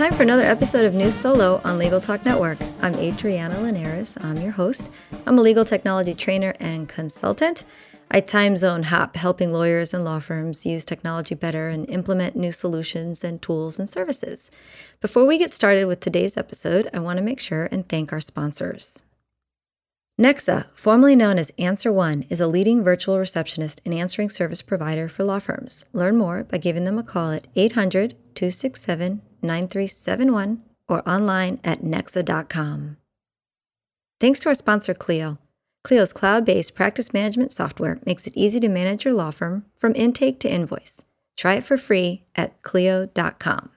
Time for another episode of New Solo on Legal Talk Network. I'm Adriana Linares. I'm your host. I'm a legal technology trainer and consultant. I time zone hop, helping lawyers and law firms use technology better and implement new solutions and tools and services. Before we get started with today's episode, I want to make sure and thank our sponsors. Nexa, formerly known as Answer One, is a leading virtual receptionist and answering service provider for law firms. Learn more by giving them a call at 800 267 9371 or online at nexa.com. Thanks to our sponsor, Clio. Clio's cloud based practice management software makes it easy to manage your law firm from intake to invoice. Try it for free at Clio.com.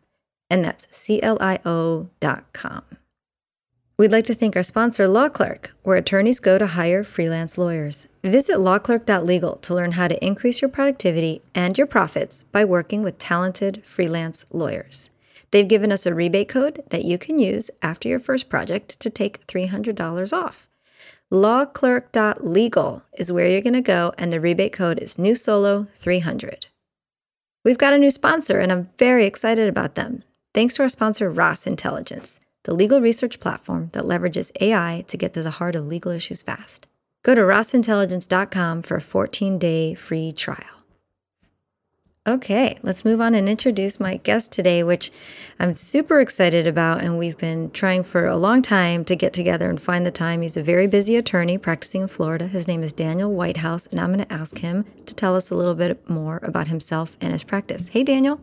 And that's C L I O.com. We'd like to thank our sponsor, Law Clerk, where attorneys go to hire freelance lawyers. Visit lawclerk.legal to learn how to increase your productivity and your profits by working with talented freelance lawyers. They've given us a rebate code that you can use after your first project to take $300 off. Lawclerk.legal is where you're going to go, and the rebate code is NewSolo300. We've got a new sponsor, and I'm very excited about them. Thanks to our sponsor, Ross Intelligence, the legal research platform that leverages AI to get to the heart of legal issues fast. Go to rossintelligence.com for a 14 day free trial. Okay, let's move on and introduce my guest today, which I'm super excited about. And we've been trying for a long time to get together and find the time. He's a very busy attorney practicing in Florida. His name is Daniel Whitehouse, and I'm going to ask him to tell us a little bit more about himself and his practice. Hey, Daniel.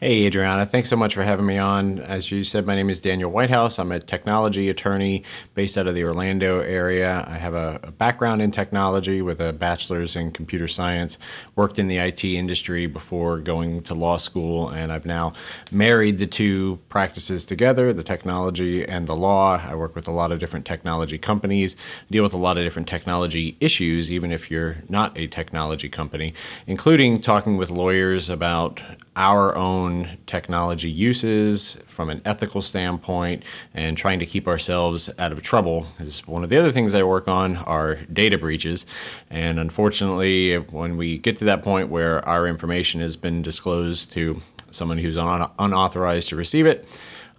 Hey, Adriana. Thanks so much for having me on. As you said, my name is Daniel Whitehouse. I'm a technology attorney based out of the Orlando area. I have a, a, background in technology with a bachelor's in computer science, worked in the IT industry before going to law school, and I've now married the two practices together the technology and the law. I work with a lot of different technology companies, deal with a lot of different technology issues, even if you're not a technology company, including talking with lawyers about our own technology uses from an ethical standpoint and trying to keep ourselves out of trouble. Is one of the other things I work on are data breaches. And unfortunately, when we get to that point where our information has been disclosed to someone who's un- unauthorized to receive it,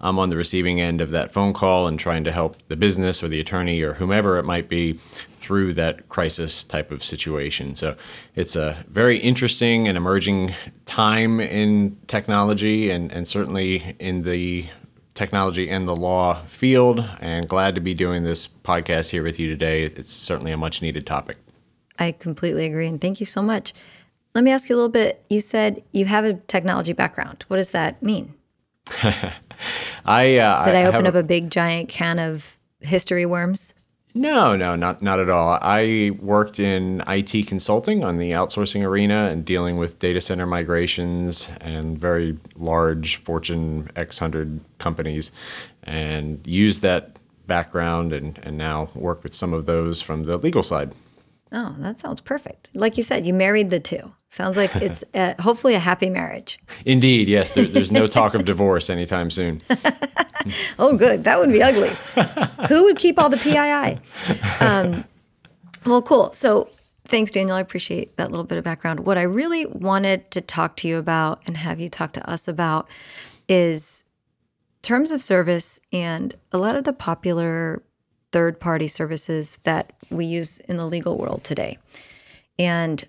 I'm on the receiving end of that phone call and trying to help the business or the attorney or whomever it might be through that crisis type of situation. So it's a very interesting and emerging time in technology and, and certainly in the technology and the law field. And glad to be doing this podcast here with you today. It's certainly a much needed topic. I completely agree. And thank you so much. Let me ask you a little bit. You said you have a technology background. What does that mean? I uh, did I, I open up a, a big giant can of history worms? No, no, not not at all. I worked in IT consulting on the outsourcing arena and dealing with data center migrations and very large Fortune X hundred companies, and used that background and and now work with some of those from the legal side. Oh, that sounds perfect. Like you said, you married the two. Sounds like it's uh, hopefully a happy marriage. Indeed, yes. There, there's no talk of divorce anytime soon. oh, good. That would be ugly. Who would keep all the PII? Um, well, cool. So thanks, Daniel. I appreciate that little bit of background. What I really wanted to talk to you about and have you talk to us about is terms of service and a lot of the popular third party services that we use in the legal world today. And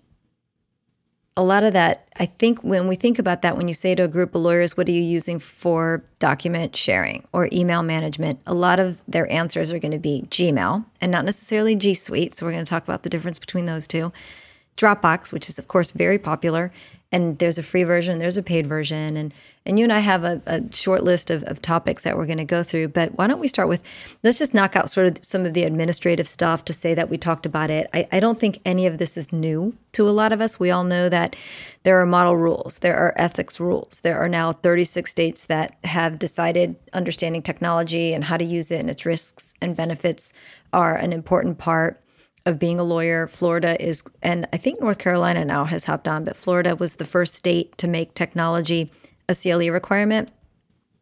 a lot of that, I think when we think about that, when you say to a group of lawyers, what are you using for document sharing or email management? A lot of their answers are going to be Gmail and not necessarily G Suite. So we're going to talk about the difference between those two. Dropbox, which is of course very popular, and there's a free version, there's a paid version, and and you and I have a, a short list of, of topics that we're going to go through. But why don't we start with let's just knock out sort of some of the administrative stuff to say that we talked about it. I, I don't think any of this is new to a lot of us. We all know that there are model rules, there are ethics rules. There are now 36 states that have decided understanding technology and how to use it and its risks and benefits are an important part of being a lawyer. Florida is, and I think North Carolina now has hopped on, but Florida was the first state to make technology a CLE requirement.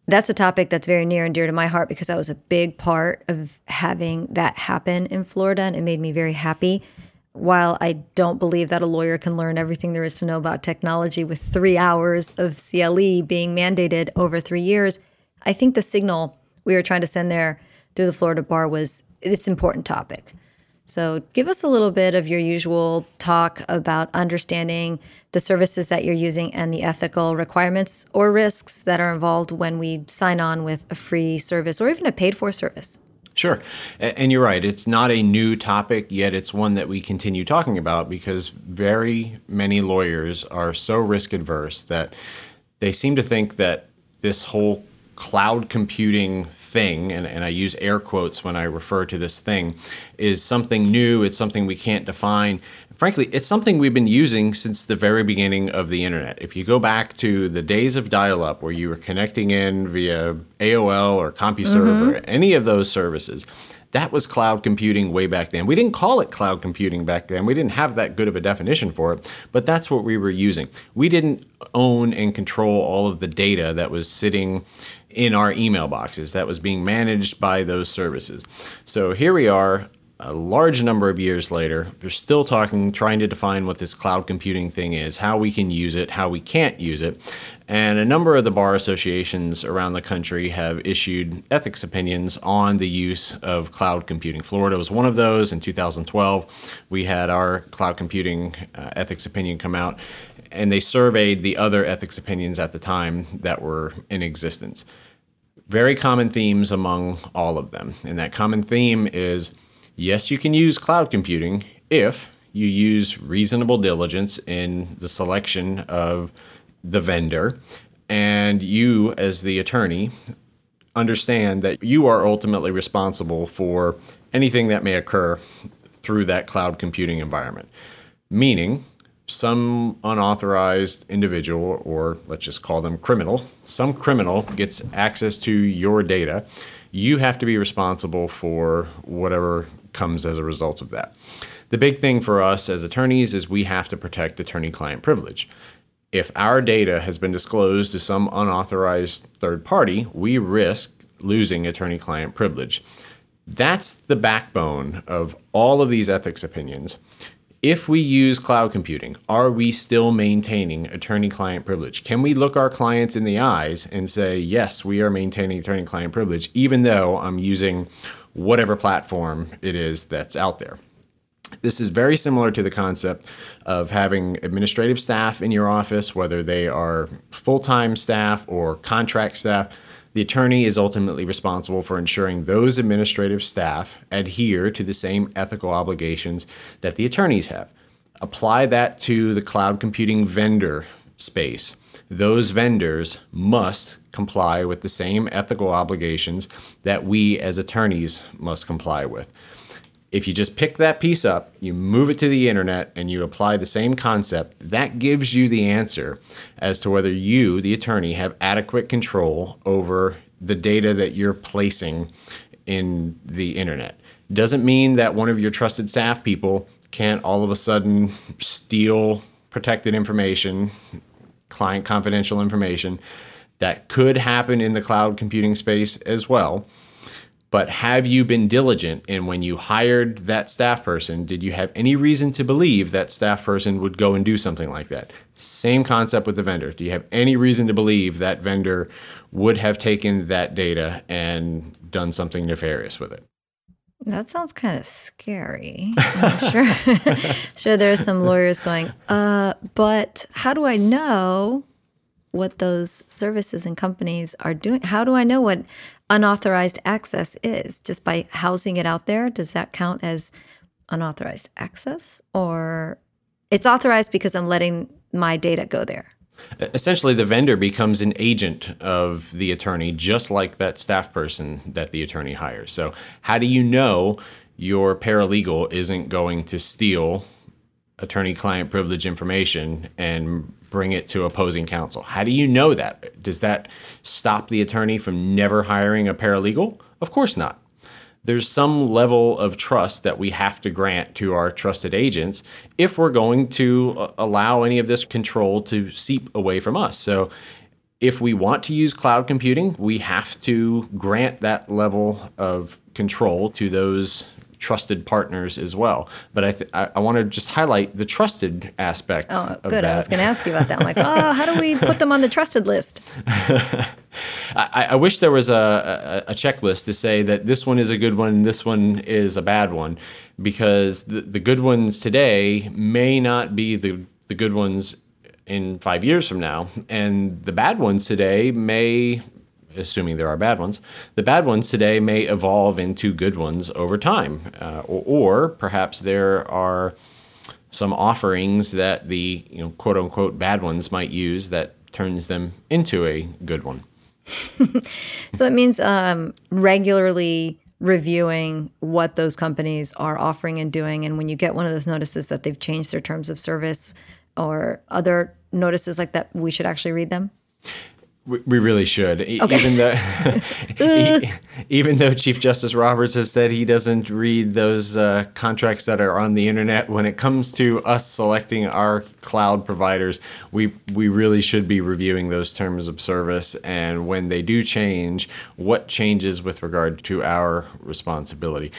That's a topic that's very near and dear to my heart because that was a big part of having that happen in Florida and it made me very happy. While I don't believe that a lawyer can learn everything there is to know about technology with three hours of CLE being mandated over three years, I think the signal we were trying to send there through the Florida bar was it's an important topic. So, give us a little bit of your usual talk about understanding the services that you're using and the ethical requirements or risks that are involved when we sign on with a free service or even a paid for service. Sure. And you're right. It's not a new topic, yet it's one that we continue talking about because very many lawyers are so risk adverse that they seem to think that this whole cloud computing thing, and, and I use air quotes when I refer to this thing, is something new. It's something we can't define. Frankly, it's something we've been using since the very beginning of the internet. If you go back to the days of dial up where you were connecting in via AOL or CompuServe mm-hmm. or any of those services, that was cloud computing way back then. We didn't call it cloud computing back then. We didn't have that good of a definition for it, but that's what we were using. We didn't own and control all of the data that was sitting in our email boxes that was being managed by those services. So here we are, a large number of years later, we're still talking, trying to define what this cloud computing thing is, how we can use it, how we can't use it. And a number of the bar associations around the country have issued ethics opinions on the use of cloud computing. Florida was one of those. In 2012, we had our cloud computing uh, ethics opinion come out and they surveyed the other ethics opinions at the time that were in existence. Very common themes among all of them. And that common theme is yes, you can use cloud computing if you use reasonable diligence in the selection of the vendor, and you, as the attorney, understand that you are ultimately responsible for anything that may occur through that cloud computing environment. Meaning, some unauthorized individual, or let's just call them criminal, some criminal gets access to your data, you have to be responsible for whatever comes as a result of that. The big thing for us as attorneys is we have to protect attorney client privilege. If our data has been disclosed to some unauthorized third party, we risk losing attorney client privilege. That's the backbone of all of these ethics opinions if we use cloud computing, are we still maintaining attorney client privilege? Can we look our clients in the eyes and say, yes, we are maintaining attorney client privilege, even though I'm using whatever platform it is that's out there? This is very similar to the concept of having administrative staff in your office, whether they are full time staff or contract staff the attorney is ultimately responsible for ensuring those administrative staff adhere to the same ethical obligations that the attorneys have. Apply that to the cloud computing vendor space. Those vendors must comply with the same ethical obligations that we as attorneys must comply with. If you just pick that piece up, you move it to the internet, and you apply the same concept, that gives you the answer as to whether you, the attorney, have adequate control over the data that you're placing in the internet. Doesn't mean that one of your trusted staff people can't all of a sudden steal protected information, client confidential information. That could happen in the cloud computing space as well. But have you been diligent? And when you hired that staff person, did you have any reason to believe that staff person would go and do something like that? Same concept with the vendor. Do you have any reason to believe that vendor would have taken that data and done something nefarious with it? That sounds kind of scary. I'm sure. sure, there are some lawyers going, uh, but how do I know what those services and companies are doing? How do I know what unauthorized access is? Just by housing it out there, does that count as unauthorized access? Or It's authorized because I'm letting my data go there. Essentially, the vendor becomes an agent of the attorney, just like that staff person that the attorney hires. So, how do you know your paralegal isn't going to steal attorney client privilege information and bring it to opposing counsel? How do you know that? Does that stop the attorney from never hiring a paralegal? Of course not there's some level of trust that we have to grant to our trusted agents if we're going to uh, allow any of this control to seep away from us. So, if we want to use cloud computing, we have to grant that level of control to those trusted partners as well. But I, th- I, I want to just highlight the trusted aspect. Oh, good. I was going to ask you about that. I'm like, oh, how do we put them on the trusted list? I, I, wish there was a, a, a, checklist to say that this one is a good one, this one is a bad one, because the, the good ones today may not be the, the good ones in five years from now, and the bad ones today may assuming there are bad ones, the bad ones today may evolve into good ones over time. Uh, or, or, perhaps there are some offerings that the you know, quote unquote bad ones might use that turns them into a good one. so that means um, regularly reviewing what those companies are offering and doing. And when you get one of those notices that they've changed their terms of service or other notices like that, we should actually read them. We really should. Okay. Even though, even though Chief Justice Roberts has said he doesn't read those uh, contracts that are on the internet, when it comes to us selecting our cloud providers, we we really should be reviewing those terms of service. And when they do change, what changes with regard to our responsibility?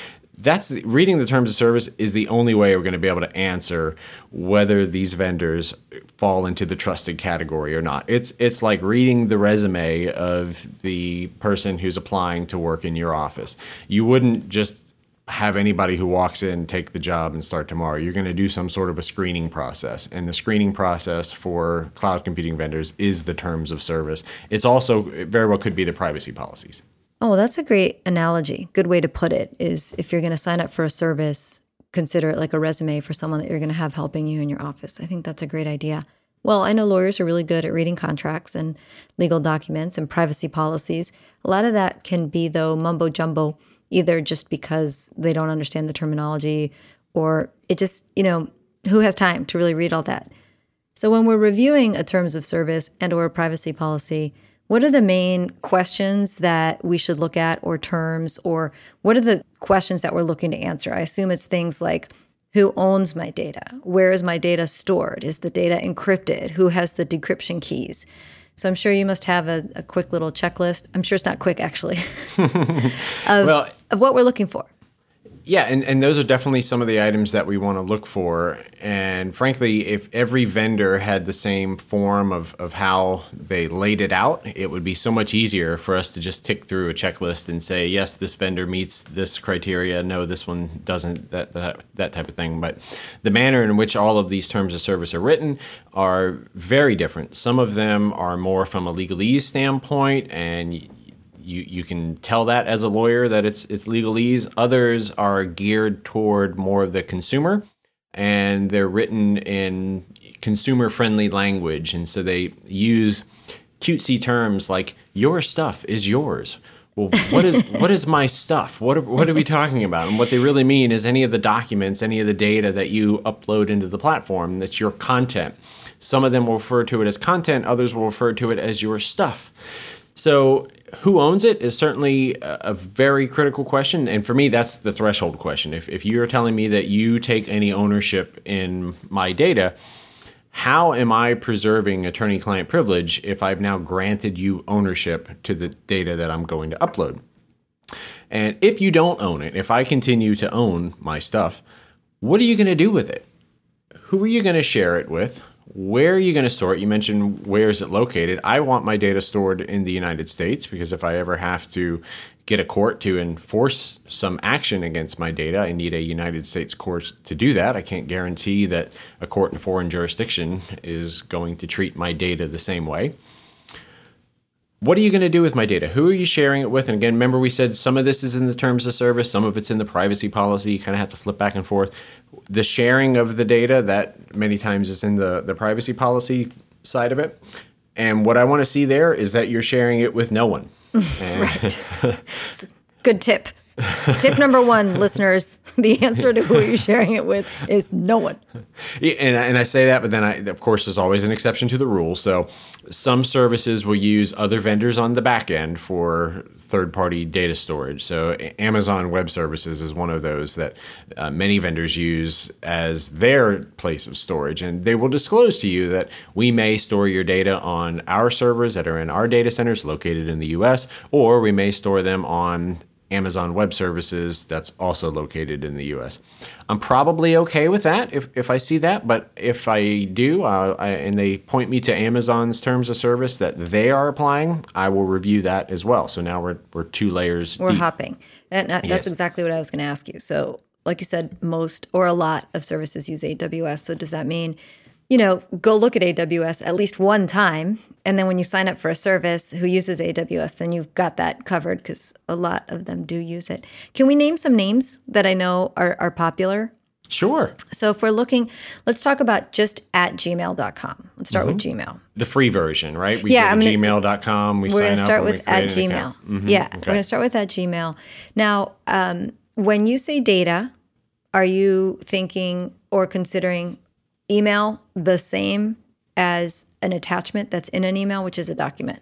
That's the, reading the terms of service is the only way we're going to be able to answer whether these vendors fall into the trusted category or not. It's it's like reading the resume of the person who's applying to work in your office. You wouldn't just have anybody who walks in take the job and start tomorrow. You're going to do some sort of a screening process. And the screening process for cloud computing vendors is the terms of service. It's also it very well could be the privacy policies. Oh, well, that's a great analogy. Good way to put it is if you're going to sign up for a service, consider it like a resume for someone that you're going to have helping you in your office. I think that's a great idea. Well, I know lawyers are really good at reading contracts and legal documents and privacy policies. A lot of that can be, though, mumbo jumbo, either just because they don't understand the terminology or it just, you know, who has time to really read all that? So when we're reviewing a terms of service and or a privacy policy, what are the main questions that we should look at, or terms, or what are the questions that we're looking to answer? I assume it's things like who owns my data? Where is my data stored? Is the data encrypted? Who has the decryption keys? So I'm sure you must have a, a quick little checklist. I'm sure it's not quick, actually, of, well, of what we're looking for. Yeah, and, and those are definitely some of the items that we want to look for. And frankly, if every vendor had the same form of, of how they laid it out, it would be so much easier for us to just tick through a checklist and say, yes, this vendor meets this criteria. No, this one doesn't, that, that, that type of thing. But the manner in which all of these terms of service are written are very different. Some of them are more from a legalese standpoint, and you you can tell that as a lawyer that it's it's legalese. Others are geared toward more of the consumer, and they're written in consumer friendly language, and so they use cutesy terms like "your stuff is yours." Well, what is what is my stuff? What are, what are we talking about? And what they really mean is any of the documents, any of the data that you upload into the platform. That's your content. Some of them will refer to it as content. Others will refer to it as your stuff. So, who owns it is certainly a very critical question. And for me, that's the threshold question. If, if you're telling me that you take any ownership in my data, how am I preserving attorney client privilege if I've now granted you ownership to the data that I'm going to upload? And if you don't own it, if I continue to own my stuff, what are you going to do with it? Who are you going to share it with? Where are you going to store it? You mentioned where is it located. I want my data stored in the United States because if I ever have to get a court to enforce some action against my data, I need a United States court to do that. I can't guarantee that a court in a foreign jurisdiction is going to treat my data the same way. What are you going to do with my data? Who are you sharing it with? And again, remember we said some of this is in the terms of service, some of it's in the privacy policy. You kind of have to flip back and forth. The sharing of the data, that many times is in the, the privacy policy side of it. And what I want to see there is that you're sharing it with no one. right. Good tip. Tip number one, listeners, the answer to who you're sharing it with is no one. Yeah, and, and I say that, but then I, of course, there's always an exception to the rule. So some services will use other vendors on the back end for third party data storage. So Amazon Web Services is one of those that uh, many vendors use as their place of storage. And they will disclose to you that we may store your data on our servers that are in our data centers located in the US, or we may store them on Amazon Web Services that's also located in the US. I'm probably okay with that if, if I see that, but if I do uh, I, and they point me to Amazon's terms of service that they are applying, I will review that as well. So now we're, we're two layers We're deep. hopping. And that, that's Yes. exactly what I was going to ask you. So, like you said, most or a lot of services use AWS. So, does that mean, you know, go look at AWS at least one time? And then when you sign up for a service who uses AWS, then you've got that covered because a lot of them do use it. Can we name some names that I know are, are popular? Sure. So, if we're looking, let's talk about just at gmail.com. Let's start with Gmail. The free version, right? We Yeah, go to I'm gonna- gmail.com. We We're going to start with at Gmail. Mhm, Yeah, we're going to start with at Gmail. Now, um, when you say data, are you thinking or considering email the same as an attachment that's in an email, which is a document?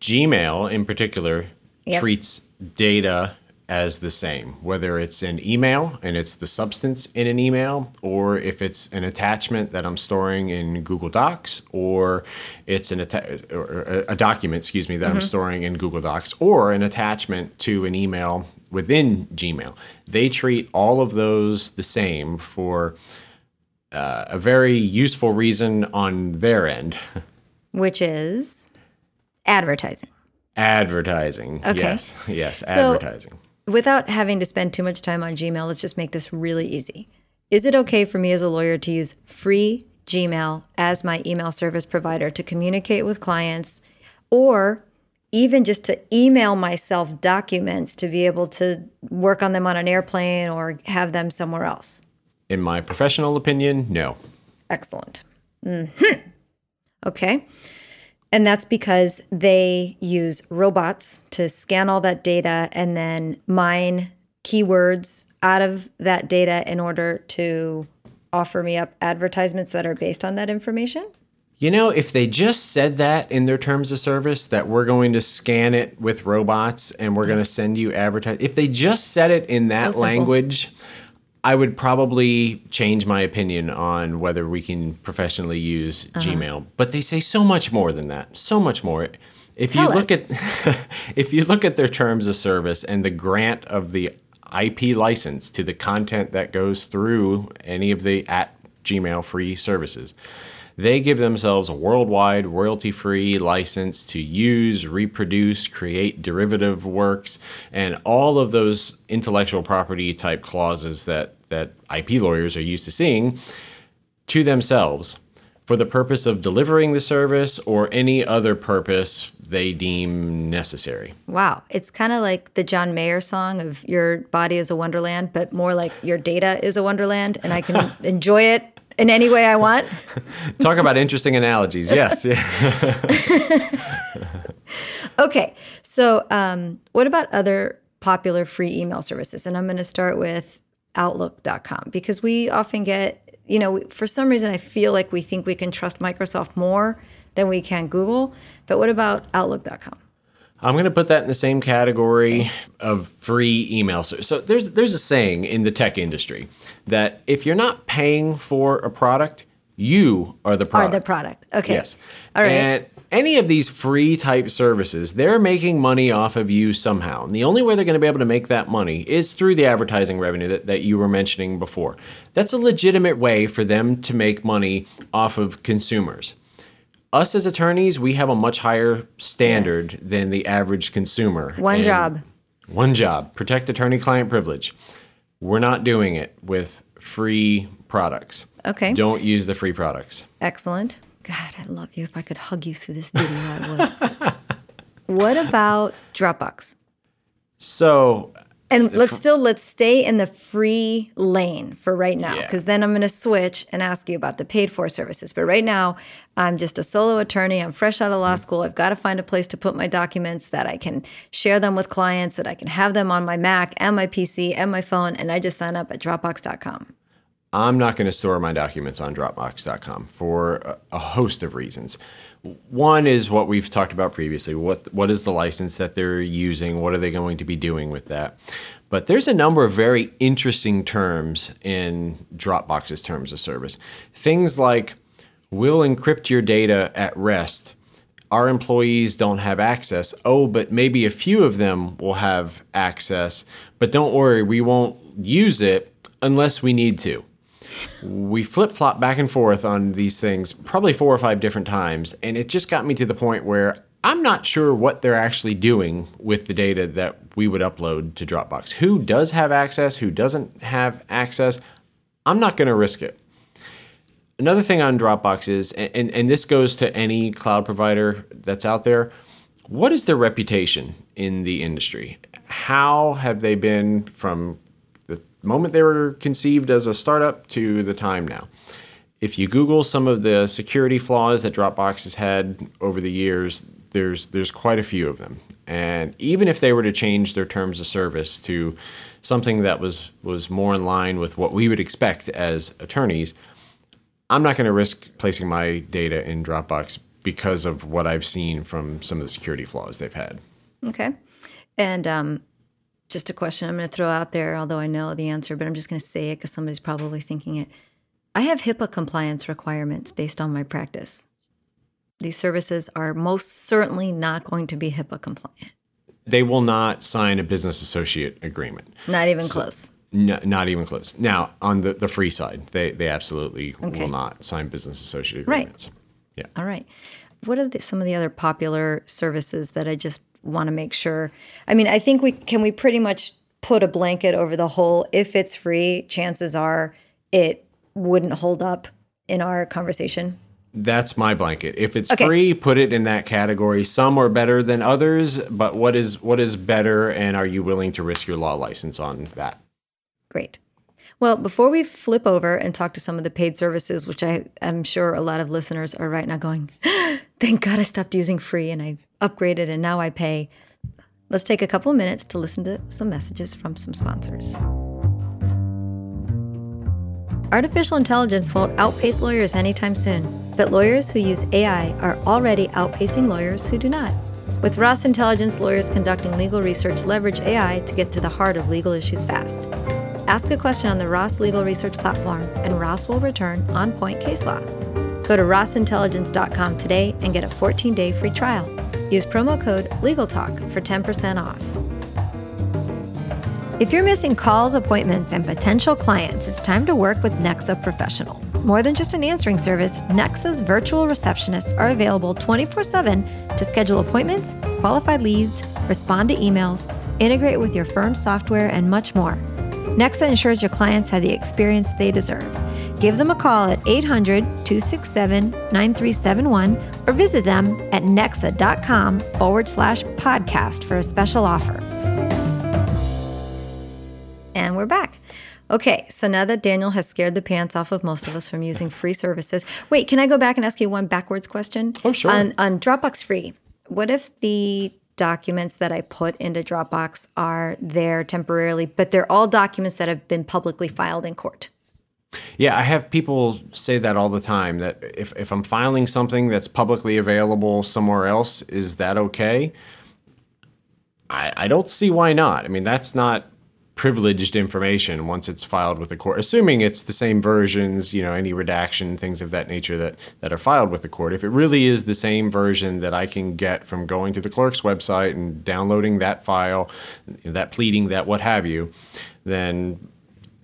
Gmail in particular Yep. treats data as the same, whether it's an email and it's the substance in an email, or if it's an attachment that I'm storing in Google Docs, or it's an atta- or a- a document, excuse me, that I'm mm-hmm. storing in Google Docs, or an attachment to an email within Gmail. They treat all of those the same for uh, a very useful reason on their end. Which is advertising. Advertising. Okay. Yes. Yes. advertising. Without having to spend too much time on Gmail, let's just make this really easy. Is it okay for me as a lawyer to use free Gmail as my email service provider to communicate with clients or even just to email myself documents to be able to work on them on an airplane or have them somewhere else? In my professional opinion, no. Excellent. hmm Okay. And that's because they use robots to scan all that data and then mine keywords out of that data in order to offer me up advertisements that are based on that information. You know, if they just said that in their terms of service, that we're going to scan it with robots and we're going to send you advertise. If they just said it in that simple. language, I would probably change my opinion on whether we can professionally use Uh-huh. Gmail. But they say so much more than that. So much more. If Tell you look us. at if you look at their terms of service and the grant of the IP license to the content that goes through any of the at Gmail free services, they give themselves a worldwide royalty free license to use, reproduce, create derivative works, and all of those intellectual property type clauses that, that IP lawyers are used to seeing to themselves for the purpose of delivering the service or any other purpose they deem necessary. Wow. It's kind of like the John Mayer song of Your Body is a Wonderland, but more like Your Data is a Wonderland, and I can enjoy it in any way I want. Talk about interesting analogies. Yes. Okay. So, um, what about other popular free email services? And I'm going to start with Outlook.com because we often get, you know, for some reason, I feel like we think we can trust Microsoft more than we can Google. But what about Outlook.com? I'm going to put that in the same category of free email. So, so there's there's a saying in the tech industry that if you're not paying for a product, you are the product. the product. Okay. Yes. All right. And any of these free type services, they're making money off of you somehow. And the only way they're going to be able to make that money is through the advertising revenue that, that you were mentioning before. That's a legitimate way for them to make money off of consumers. Us as attorneys, we have a much higher standard than the average consumer. One And job. One job protect attorney client privilege. We're not doing it with free products. Okay. Don't use the free products. Excellent. God, I love you. If I could hug you through this video, I would. What about Dropbox? So And let's still let's stay in the free lane for right now, Yeah. because then I'm going to switch and ask you about the paid for services. But right now, I'm just a solo attorney. I'm fresh out of law mm. school. I've got to find a place to put my documents that I can share them with clients, that I can have them on my Mac and my PC and my phone, and I just sign up at Dropbox.com. I'm not going to store my documents on Dropbox.com for a, host of reasons. One is what we've talked about previously. What what is the license that they're using? What are they going to be doing with that? But there's a number of very interesting terms in Dropbox's terms of service. Things like we'll encrypt your data at rest. Our employees don't have access. Oh, but maybe a few of them will have access. But don't worry, we won't use it unless we need to we flip flop back and forth on these things probably four or five different times. And it just got me to the point where I'm not sure what they're actually doing with the data that we would upload to Dropbox. Who does have access? Who doesn't have access? I'm not going to risk it. Another thing on Dropbox is, and, and this goes to any cloud provider that's out there, what is their reputation in the industry? How have they been from moment they were conceived as a startup to the time now? If you Google some of the security flaws that Dropbox has had over the years, there's there's quite a few of them. And even if they were to change their terms of service to something that was was more in line with what we would expect as attorneys, I'm not going to risk placing my data in Dropbox because of what I've seen from some of the security flaws they've had. Okay. And um, just a question I'm going to throw out there, although I know the answer, but I'm just going to say it because somebody's probably thinking it. I have HIPAA compliance requirements based on my practice. These services are most certainly not going to be HIPAA compliant. They will not sign a business associate agreement. Not even close. No, not even close. Now, on the, the free side, they, they absolutely Okay. will not sign business associate agreements. Right. Yeah. All right. What are the, some of the other popular services that I just want to make sure? I mean, I think we can we pretty much put a blanket over the whole. If it's free, chances are it wouldn't hold up in our conversation. That's my blanket. If it's Okay. free, put it in that category. Some are better than others, but what is what is better and are you willing to risk your law license on that? Great. Well, before we flip over and talk to some of the paid services, which I am sure a lot of listeners are right now going, thank God I stopped using free and I upgraded and now I pay. Let's take a couple of minutes to listen to some messages from some sponsors. Artificial intelligence won't outpace lawyers anytime soon, but lawyers who use AI are already outpacing lawyers who do not. With Ross Intelligence, lawyers conducting legal research leverage AI to get to the heart of legal issues fast. Ask a question on the Ross Legal Research platform, and Ross will return on point case law. Go to rossintelligence.com today and get a 14 day free trial. Use promo code LegalTalk for 10% off. If you're missing calls, appointments, and potential clients, it's time to work with Nexa Professional. More than just an answering service, Nexa's virtual receptionists are available 24 7 to schedule appointments, qualify leads, respond to emails, integrate with your firm's software, and much more. Nexa ensures your clients have the experience they deserve. Give them a call at 800 267 9371 or visit them at nexa.com forward slash podcast for a special offer. And we're back. Okay, so now that Daniel has scared the pants off of most of us from using free services, wait, can I go back and ask you one backwards question? Oh, sure. On, on Dropbox Free, what if the documents that I put into Dropbox are there temporarily, but they're all documents that have been publicly filed in court? Yeah, I have people say that all the time that if, if I'm filing something that's publicly available somewhere else, is that okay? I, I don't see why not. I mean, that's not privileged information once it's filed with the court, assuming it's the same versions, you know, any redaction, things of that nature that, that are filed with the court. If it really is the same version that I can get from going to the clerk's website and downloading that file, that pleading, that what have you, then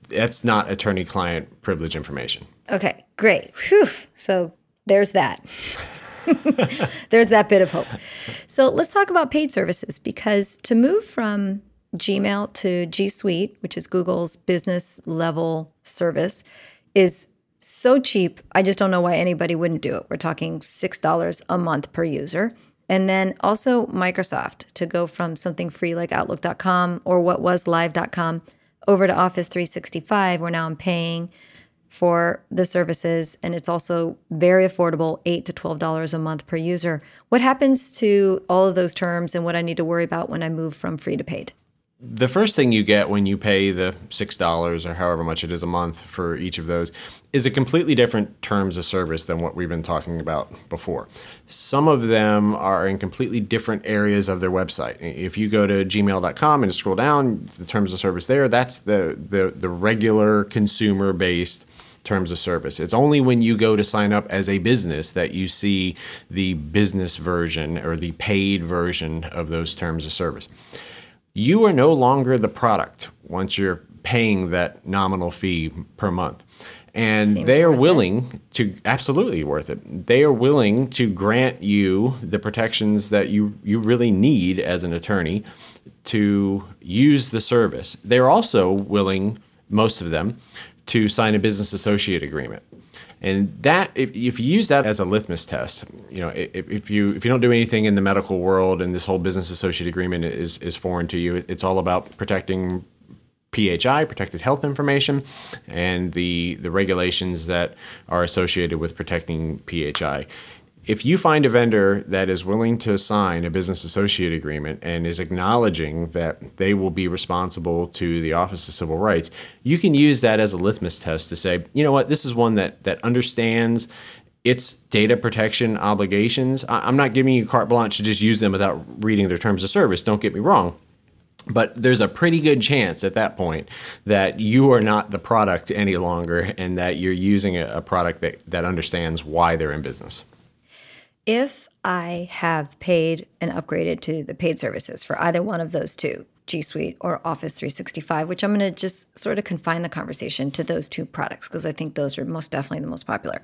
that's not attorney client privilege information. Okay, great. Whew. So there's that. there's that bit of hope. So let's talk about paid services because to move from Gmail to G Suite, which is Google's business level service, is so cheap. I just don't know why anybody wouldn't do it. We're talking $6 a month per user. And then also Microsoft to go from something free like Outlook.com or what was Live.com over to Office 365, where now I'm paying for the services and it's also very affordable, 8 to $12 a month per user. What happens to all of those terms and what I need to worry about when I move from free to paid? The first thing you get when you pay the six dollars or however much it is a month for each of those is a completely different terms of service than what we've been talking about before. Some of them are in completely different areas of their website. If you go to gmail.com and scroll down the terms of service there, that's the the, the regular consumer based terms of service. It's only when you go to sign up as a business that you see the business version or the paid version of those terms of service you are no longer the product once you're paying that nominal fee per month. And Seems they are willing it. to absolutely worth it. They are willing to grant you the protections that you you really need as an attorney to use the service. They're also willing, most of them, to sign a business associate agreement. And that, if, if you use that as a litmus test, you know, if, if you if you don't do anything in the medical world and this whole business associate agreement is is foreign to you, it's all about protecting PHI, protected health information, and the the regulations that are associated with protecting PHI if you find a vendor that is willing to sign a business associate agreement and is acknowledging that they will be responsible to the Office of Civil Rights, you can use that as a litmus test to say, you know what, this is one that that understands its data protection obligations. I'm not giving you carte blanche to just use them without reading their terms of service. Don't get me wrong. But there's a pretty good chance at that point that you are not the product any longer and that you're using a, a product that, that understands why they're in business. If I have paid and upgraded to the paid services for either one of those two, G Suite or Office 365, which I'm going to just sort of confine the conversation to those two products because I think those are most definitely the most popular.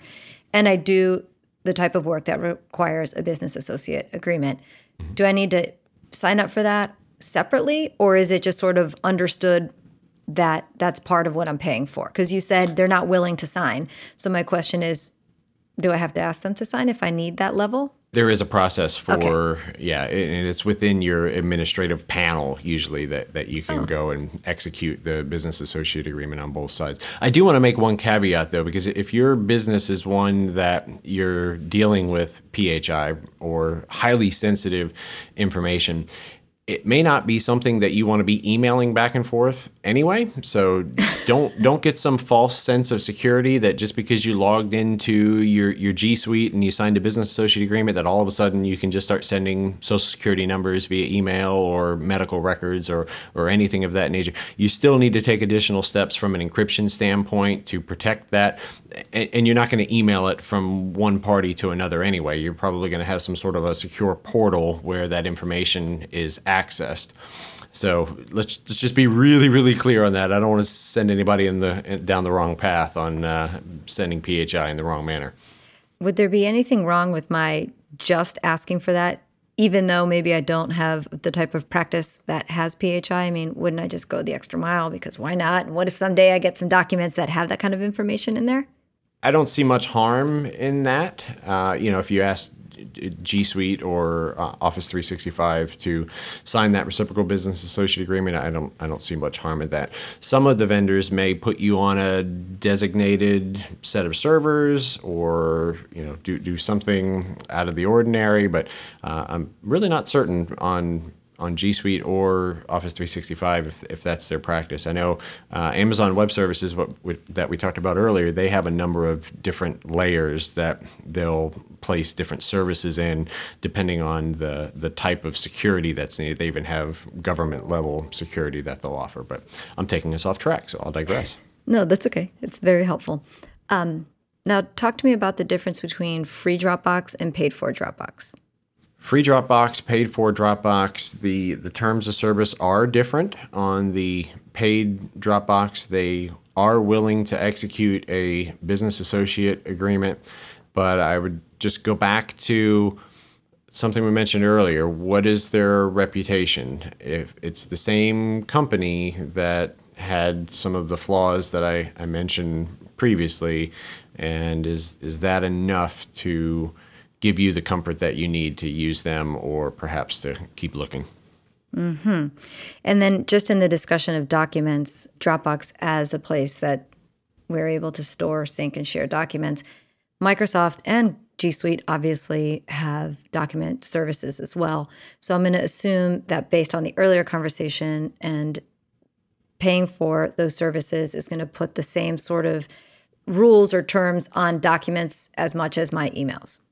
And I do the type of work that requires a business associate agreement. Mm-hmm. Do I need to sign up for that separately or is it just sort of understood that that's part of what I'm paying for? Because you said they're not willing to sign. So my question is do I have to ask them to sign if I need that level? There is a process for okay. yeah, and it's within your administrative panel usually that, that you can oh. go and execute the business associate agreement on both sides. I do want to make one caveat though, because if your business is one that you're dealing with PHI or highly sensitive information, it may not be something that you want to be emailing back and forth anyway. So don't don't get some false sense of security that just because you logged into your your G Suite and you signed a business associate agreement that all of a sudden you can just start sending social security numbers via email or medical records or or anything of that nature. You still need to take additional steps from an encryption standpoint to protect that and, and you're not going to email it from one party to another anyway. You're probably going to have some sort of a secure portal where that information is accessed. So let's, let's just be really, really clear on that. I don't want to send anybody in the down the wrong path on uh, sending PHI in the wrong manner. Would there be anything wrong with my just asking for that, even though maybe I don't have the type of practice that has PHI? I mean, wouldn't I just go the extra mile because why not? And what if someday I get some documents that have that kind of information in there? I don't see much harm in that. Uh, you know, if you ask G Suite or uh, Office 365 to sign that reciprocal business associate agreement, I don't I don't see much harm in that. Some of the vendors may put you on a designated set of servers or you know do do something out of the ordinary, but uh, I'm really not certain on on G Suite or Office 365 if, if that's their practice. I know uh, Amazon Web Services, what we, that we talked about earlier, they have a number of different layers that they'll place different services in depending on the, the type of security that's needed. They even have government level security that they'll offer. But I'm taking us off track, so I'll digress. No, that's okay. It's very helpful. Um, now, talk to me about the difference between free Dropbox and paid for Dropbox free Dropbox, paid for Dropbox. The the terms of service are different on the paid Dropbox. They are willing to execute a business associate agreement, but I would just go back to something we mentioned earlier. What is their reputation? If it's the same company that had some of the flaws that I, I mentioned previously, and is is that enough to give you the comfort that you need to use them or perhaps to keep looking. Mm-hmm. And then just in the discussion of documents, Dropbox as a place that we're able to store, sync, and share documents, Microsoft and G Suite obviously have document services as well. So I'm going to assume that based on the earlier conversation and paying for those services is going to put the same sort of rules or terms on documents as much as my emails.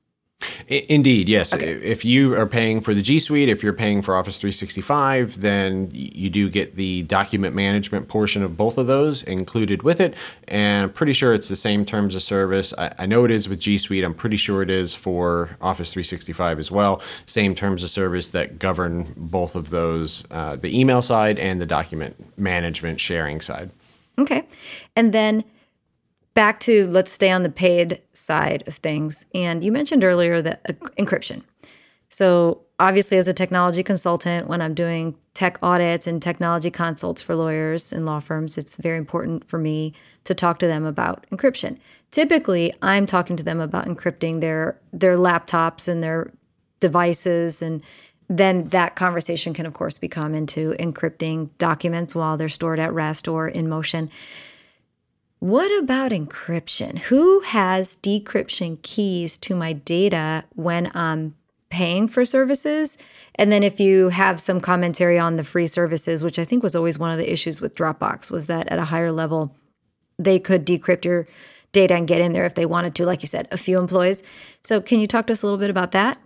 Indeed, yes. Okay. If you are paying for the G Suite, if you're paying for Office 365, then you do get the document management portion of both of those included with it. And I'm pretty sure it's the same terms of service. I, I know it is with G Suite. I'm pretty sure it is for Office 365 as well. Same terms of service that govern both of those uh, the email side and the document management sharing side. Okay. And then back to let's stay on the paid side of things. And you mentioned earlier that uh, encryption. So, obviously, as a technology consultant, when I'm doing tech audits and technology consults for lawyers and law firms, it's very important for me to talk to them about encryption. Typically, I'm talking to them about encrypting their their laptops and their devices and then that conversation can of course become into encrypting documents while they're stored at rest or in motion. What about encryption? Who has decryption keys to my data when I'm paying for services? And then if you have some commentary on the free services, which I think was always one of the issues with Dropbox, was that at a higher level, they could decrypt your data and get in there if they wanted to, like you said, a few employees. So can you talk to us a little bit about that?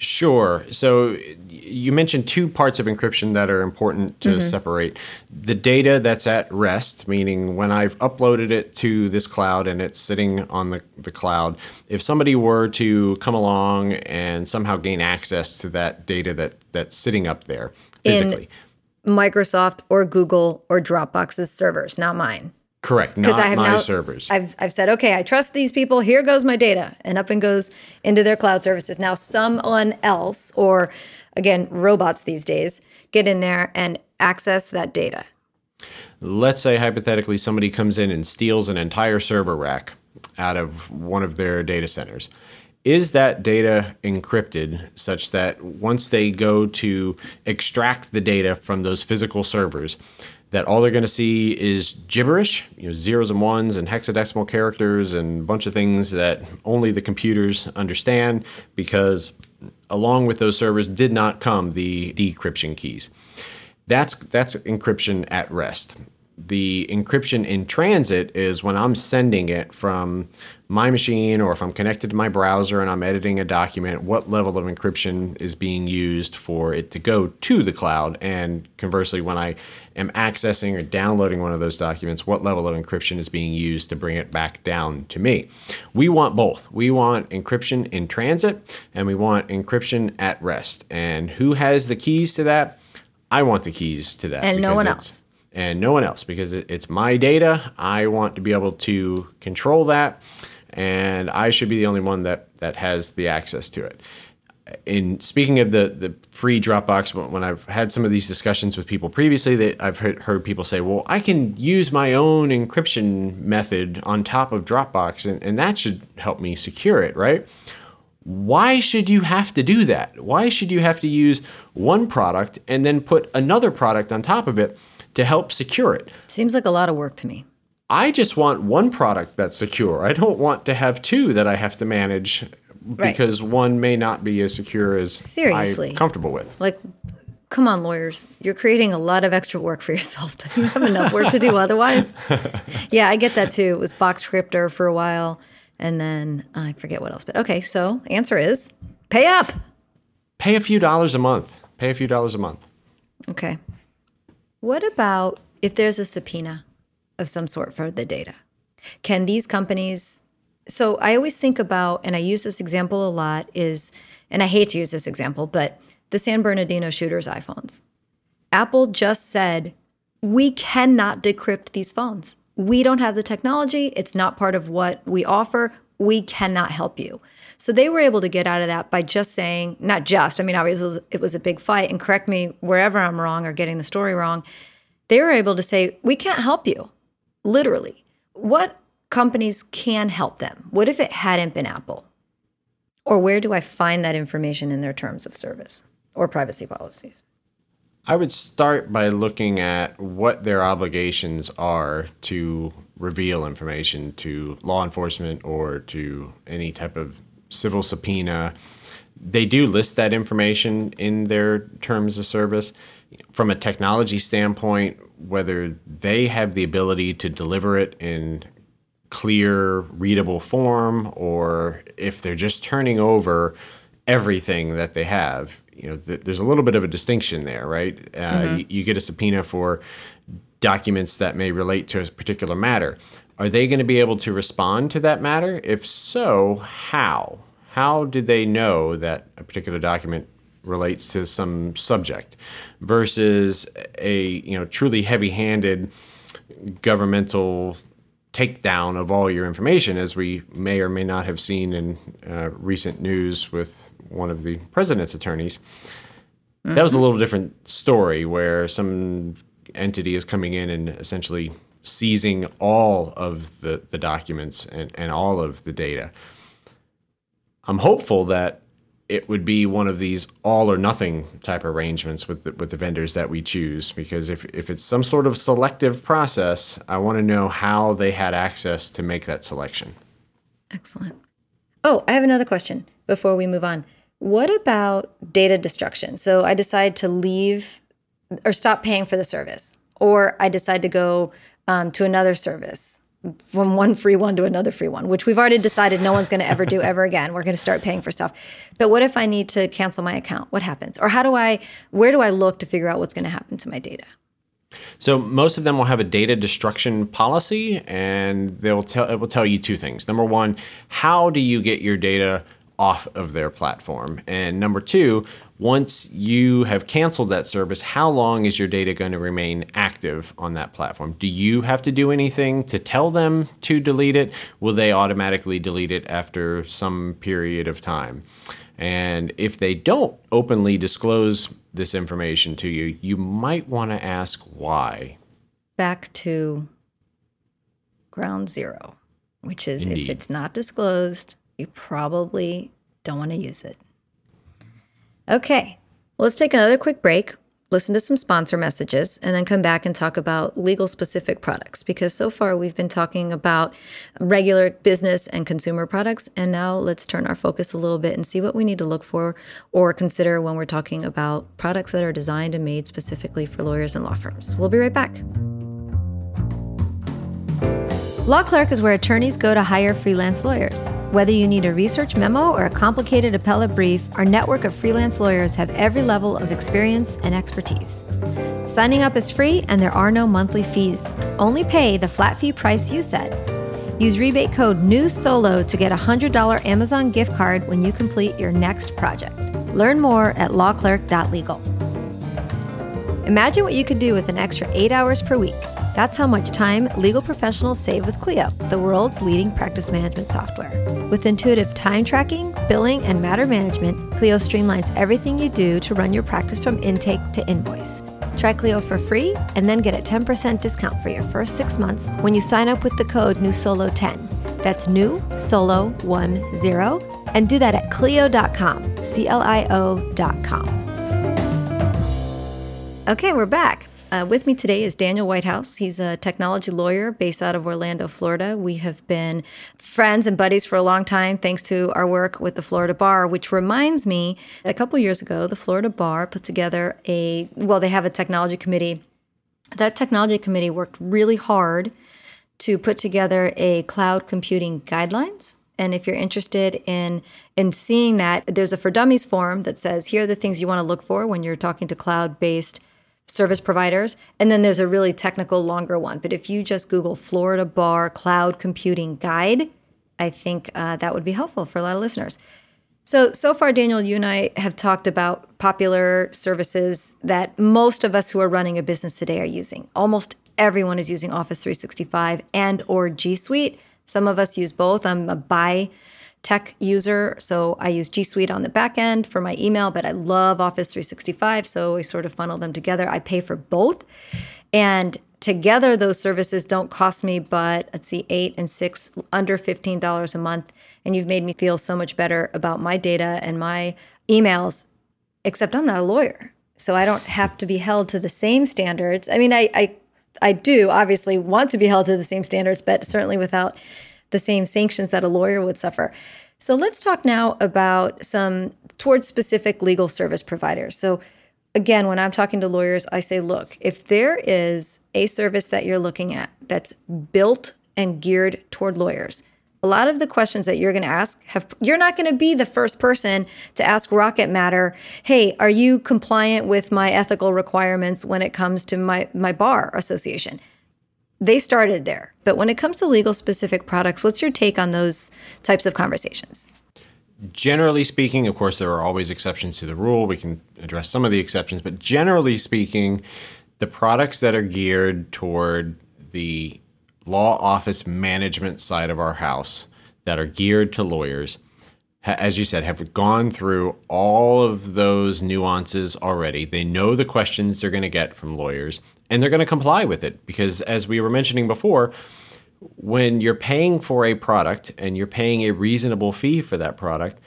Sure. So you mentioned two parts of encryption that are important to mm-hmm. separate. The data that's at rest, meaning when I've uploaded it to this cloud and it's sitting on the, the cloud, if somebody were to come along and somehow gain access to that data that, that's sitting up there physically. In Microsoft or Google or Dropbox's servers, not mine. Correct. Not I have my now, servers. I've, I've said, okay, I trust these people. Here goes my data. And up and goes into their cloud services. Now, someone else, or again, robots these days, get in there and access that data. Let's say, hypothetically, somebody comes in and steals an entire server rack out of one of their data centers. Is that data encrypted such that once they go to extract the data from those physical servers, that all they're going to see is gibberish, you know, zeros and ones and hexadecimal characters and a bunch of things that only the computers understand because along with those servers did not come the decryption keys. That's that's encryption at rest the encryption in transit is when I'm sending it from my machine or if I'm connected to my browser and I'm editing a document, what level of encryption is being used for it to go to the cloud? And conversely, when I am accessing or downloading one of those documents, what level of encryption is being used to bring it back down to me? We want both. We want encryption in transit and we want encryption at rest. And who has the keys to that? I want the keys to that. And no one else and no one else because it's my data. I want to be able to control that, and I should be the only one that that has the access to it. In speaking of the the free Dropbox, when I've had some of these discussions with people previously, that I've heard, people say, "Well, I can use my own encryption method on top of Dropbox, and, and that should help me secure it, right?" Why should you have to do that? Why should you have to use one product and then put another product on top of it? To help secure it. Seems like a lot of work to me. I just want one product that's secure. I don't want to have two that I have to manage because right. one may not be as secure as Seriously. I'm comfortable with. Like, come on, lawyers. You're creating a lot of extra work for yourself. Do you have enough work to do otherwise? yeah, I get that too. It was Boxcryptor for a while, and then I forget what else. But okay, so answer is pay up. Pay a few dollars a month. Pay a few dollars a month. Okay. What about if there's a subpoena of some sort for the data? Can these companies? So I always think about, and I use this example a lot, is, and I hate to use this example, but the San Bernardino shooters' iPhones. Apple just said, we cannot decrypt these phones. We don't have the technology. It's not part of what we offer. We cannot help you. So they were able to get out of that by just saying, not just, I mean, obviously it was, it was a big fight, and correct me wherever I'm wrong or getting the story wrong. They were able to say, we can't help you, literally. What companies can help them? What if it hadn't been Apple? Or where do I find that information in their terms of service or privacy policies? I would start by looking at what their obligations are to reveal information to law enforcement or to any type of civil subpoena. They do list that information in their terms of service. From a technology standpoint, whether they have the ability to deliver it in clear, readable form, or if they're just turning over everything that they have. You know, th- there's a little bit of a distinction there, right? Uh, mm-hmm. you, you get a subpoena for documents that may relate to a particular matter. Are they going to be able to respond to that matter? If so, how? How did they know that a particular document relates to some subject versus a you know truly heavy-handed governmental takedown of all your information, as we may or may not have seen in uh, recent news with one of the president's attorneys. Mm-hmm. That was a mm-hmm. little different story where some entity is coming in and essentially seizing all of the, the documents and, and all of the data. I'm hopeful that it would be one of these all or nothing type arrangements with the, with the vendors that we choose because if, if it's some sort of selective process i want to know how they had access to make that selection. Excellent. Oh i have another question before we move on. What about data destruction? So i decide to leave or stop paying for the service or i decide to go um, to another service from one free one to another free one, which we've already decided no one's going to ever do ever again. We're going to start paying for stuff. But what if I need to cancel my account? What happens? Or how do I, where do I look to figure out what's going to happen to my data? So most of them will have a data destruction policy, and they'll tell it will tell you two things. Number one, how do you get your data off of their platform? And number two, once you have canceled that service, how long is your data going to remain active on that platform? Do you have to do anything to tell them to delete it? Will they automatically delete it after some period of time? And if they don't openly disclose this information to you, you might want to ask why. Back to ground zero, which is Indeed. if it's not disclosed, you probably don't want to use it. Okay, well, let's take another quick break, listen to some sponsor messages, and then come back and talk about legal specific products. Because so far we've been talking about regular business and consumer products. And now let's turn our focus a little bit and see what we need to look for or consider when we're talking about products that are designed and made specifically for lawyers and law firms. We'll be right back. Law Clerk is where attorneys go to hire freelance lawyers. Whether you need a research memo or a complicated appellate brief, our network of freelance lawyers have every level of experience and expertise. Signing up is free and there are no monthly fees. Only pay the flat fee price you set. Use rebate code NEWSOLO to get a $100 Amazon gift card when you complete your next project. Learn more at lawclerk.legal. Imagine what you could do with an extra eight hours per week. That's how much time legal professionals save with Clio, the world's leading practice management software. With intuitive time tracking, billing, and matter management, Clio streamlines everything you do to run your practice from intake to invoice. Try Clio for free and then get a 10% discount for your first six months when you sign up with the code NewSolo10. That's new solo 10 and do that at Clio.com, C L I O.com. Okay, we're back. Uh, with me today is Daniel Whitehouse. He's a technology lawyer based out of Orlando, Florida. We have been friends and buddies for a long time thanks to our work with the Florida Bar, which reminds me a couple years ago, the Florida Bar put together a, well, they have a technology committee. That technology committee worked really hard to put together a cloud computing guidelines and if you're interested in in seeing that there's a for dummies form that says here are the things you want to look for when you're talking to cloud based service providers. And then there's a really technical, longer one. But if you just Google Florida Bar Cloud Computing Guide, I think uh, that would be helpful for a lot of listeners. So, so far, Daniel, you and I have talked about popular services that most of us who are running a business today are using. Almost everyone is using Office 365 and or G Suite. Some of us use both. I'm a buy tech user, so I use G Suite on the back end for my email, but I love Office 365, so I sort of funnel them together. I pay for both. And together those services don't cost me but let's see eight and six under $15 a month and you've made me feel so much better about my data and my emails except i'm not a lawyer so i don't have to be held to the same standards i mean i i, I do obviously want to be held to the same standards but certainly without the same sanctions that a lawyer would suffer so let's talk now about some towards specific legal service providers so again, when I'm talking to lawyers, I say, look, if there is a service that you're looking at that's built and geared toward lawyers, a lot of the questions that you're going to ask have you're not going to be the first person to ask Rocket Matter, "Hey, are you compliant with my ethical requirements when it comes to my my bar association?" They started there. But when it comes to legal specific products, what's your take on those types of conversations? generally speaking, of course, there are always exceptions to the rule. We can address some of the exceptions, but generally speaking, the products that are geared toward the law office management side of our house that are geared to lawyers, as you said, have gone through all of those nuances already. They know the questions they're going to get from lawyers and they're going to comply with it because, as we were mentioning before, when you're paying for a product and you're paying a reasonable fee for that product,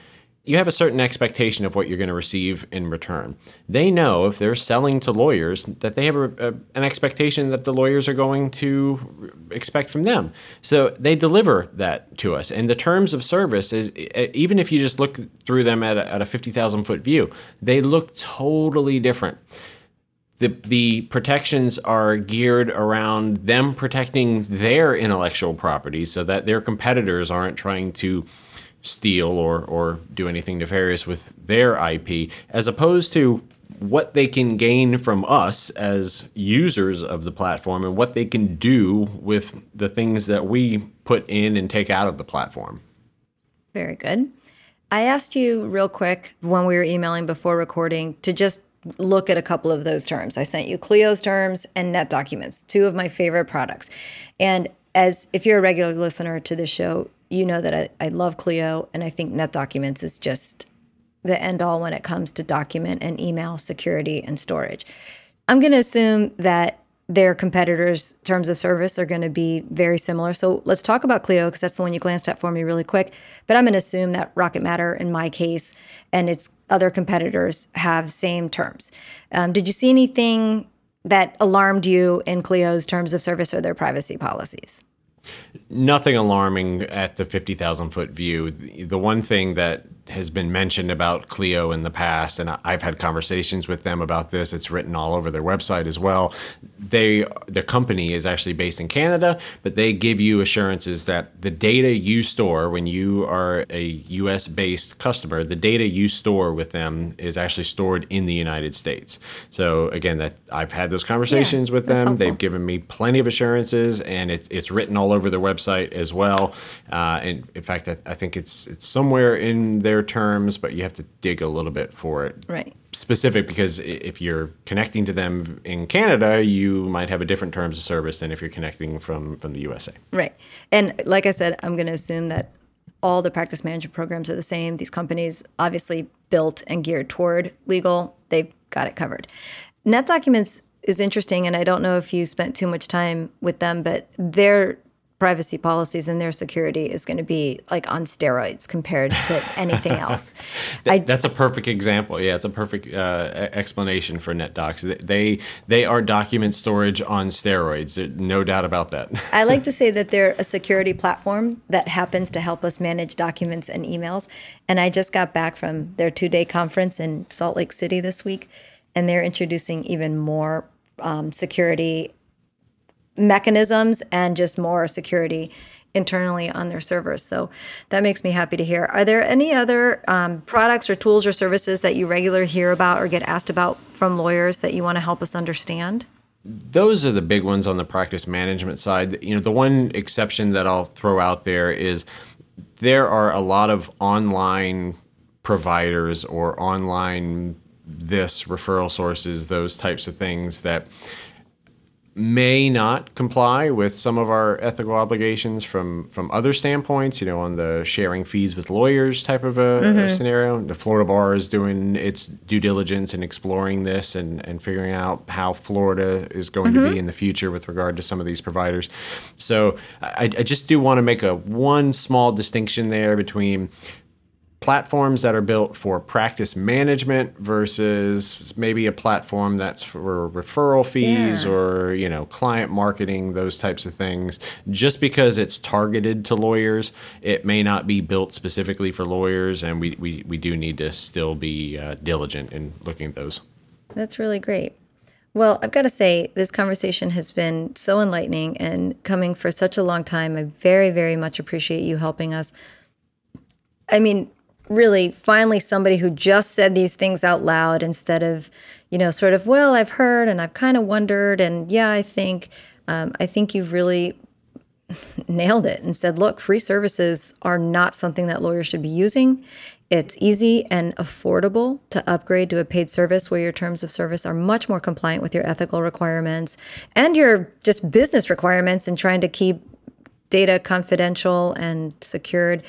you have a certain expectation of what you're going to receive in return. They know if they're selling to lawyers that they have a, a, an expectation that the lawyers are going to expect from them. So they deliver that to us. And the terms of service is even if you just look through them at a, at a 50,000 foot view, they look totally different the the protections are geared around them protecting their intellectual property so that their competitors aren't trying to steal or or do anything nefarious with their IP as opposed to what they can gain from us as users of the platform and what they can do with the things that we put in and take out of the platform. Very good. I asked you real quick when we were emailing before recording to just look at a couple of those terms. I sent you Clio's terms and Net Documents, two of my favorite products. And as if you're a regular listener to the show, you know that I, I love Clio and I think Net Documents is just the end all when it comes to document and email security and storage. I'm going to assume that their competitors' terms of service are going to be very similar. So let's talk about Clio because that's the one you glanced at for me really quick. But I'm going to assume that Rocket Matter, in my case, and its other competitors have same terms. Um, did you see anything that alarmed you in Clio's terms of service or their privacy policies? Nothing alarming at the 50,000 foot view. The one thing that has been mentioned about Clio in the past, and I've had conversations with them about this. It's written all over their website as well. They, the company is actually based in Canada, but they give you assurances that the data you store when you are a U.S. based customer, the data you store with them is actually stored in the United States. So again, that I've had those conversations yeah, with them. They've given me plenty of assurances, and it's it's written all over their website as well. Uh, and in fact, I, I think it's it's somewhere in their their terms, but you have to dig a little bit for it. Right. Specific because if you're connecting to them in Canada, you might have a different terms of service than if you're connecting from from the USA. Right. And like I said, I'm going to assume that all the practice management programs are the same. These companies obviously built and geared toward legal. They've got it covered. Net Documents is interesting, and I don't know if you spent too much time with them, but they're privacy policies and their security is going to be like on steroids compared to anything else. that, I, that's a perfect example. Yeah, it's a perfect uh, explanation for NetDocs. They they are document storage on steroids. No doubt about that. I like to say that they're a security platform that happens to help us manage documents and emails. And I just got back from their two day conference in Salt Lake City this week, and they're introducing even more um, security mechanisms and just more security internally on their servers. So that makes me happy to hear. Are there any other um, products or tools or services that you regularly hear about or get asked about from lawyers that you want to help us understand? Those are the big ones on the practice management side. You know, the one exception that I'll throw out there is there are a lot of online providers or online this referral sources, those types of things that may not comply with some of our ethical obligations from from other standpoints you know on the sharing fees with lawyers type of a, mm-hmm. a, scenario the florida bar is doing its due diligence and exploring this and and figuring out how florida is going mm-hmm. to be in the future with regard to some of these providers so i, I just do want to make a one small distinction there between platforms that are built for practice management versus maybe a platform that's for referral fees yeah. or you know client marketing those types of things just because it's targeted to lawyers it may not be built specifically for lawyers and we, we, we do need to still be uh, diligent in looking at those that's really great well, I've got to say, this conversation has been so enlightening and coming for such a long time. I very, very much appreciate you helping us. I mean, really finally somebody who just said these things out loud instead of, you know, sort of, well, I've heard and I've kind of wondered. And yeah, I think, um, I think you've really nailed it and said, look, free services are not something that lawyers should be using. It's easy and affordable to upgrade to a paid service where your terms of service are much more compliant with your ethical requirements and your just business requirements and trying to keep data confidential and secured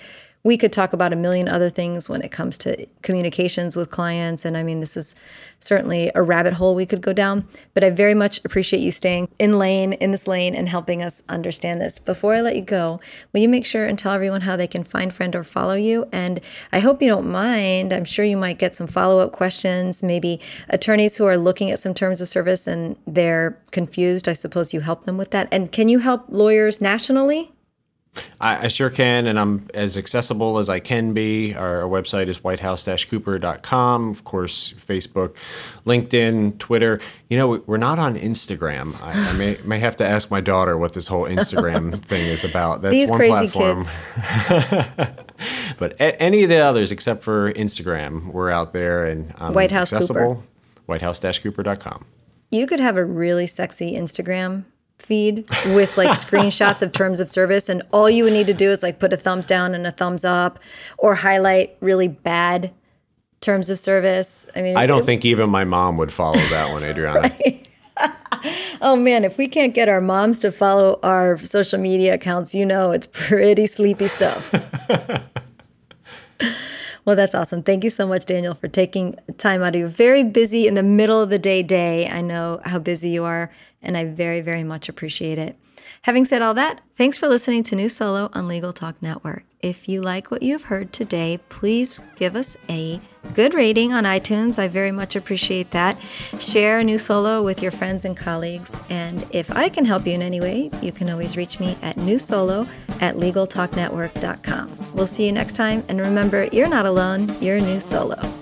we could talk about a million other things when it comes to communications with clients. And I mean, this is certainly a rabbit hole we could go down, but I very much appreciate you staying in lane, in this lane, and helping us understand this. Before I let you go, will you make sure and tell everyone how they can find, friend, or follow you? And I hope you don't mind. I'm sure you might get some follow up questions, maybe attorneys who are looking at some terms of service and they're confused. I suppose you help them with that. And can you help lawyers nationally? I, I, sure can, and I'm as accessible as I can be. Our, our website is whitehouse-cooper.com. Of course, Facebook, LinkedIn, Twitter. You know, we're not on Instagram. I, I may may have to ask my daughter what this whole Instagram thing is about. That's These one platform. but a, any of the others except for Instagram, we're out there and um, White House accessible. Cooper. Whitehouse-cooper.com. You could have a really sexy Instagram feed with like screenshots of terms of service and all you would need to do is like put a thumbs down and a thumbs up or highlight really bad terms of service. I mean, I don't it, think even my mom would follow that one, Adriana. right? oh man, if we can't get our moms to follow our social media accounts, you know it's pretty sleepy stuff. well, that's awesome. Thank you so much, Daniel, for taking time out of your very busy in the middle of the day day. I know how busy you are and I very, very much appreciate it. Having said all that, thanks for listening to New Solo on Legal Talk Network. If you like what you've heard today, please give us a good rating on iTunes. I very much appreciate that. Share New Solo with your friends and colleagues. And if I can help you in any way, you can always reach me at newsolo at legaltalknetwork.com. We'll see you next time. And remember, you're not alone, you're new solo.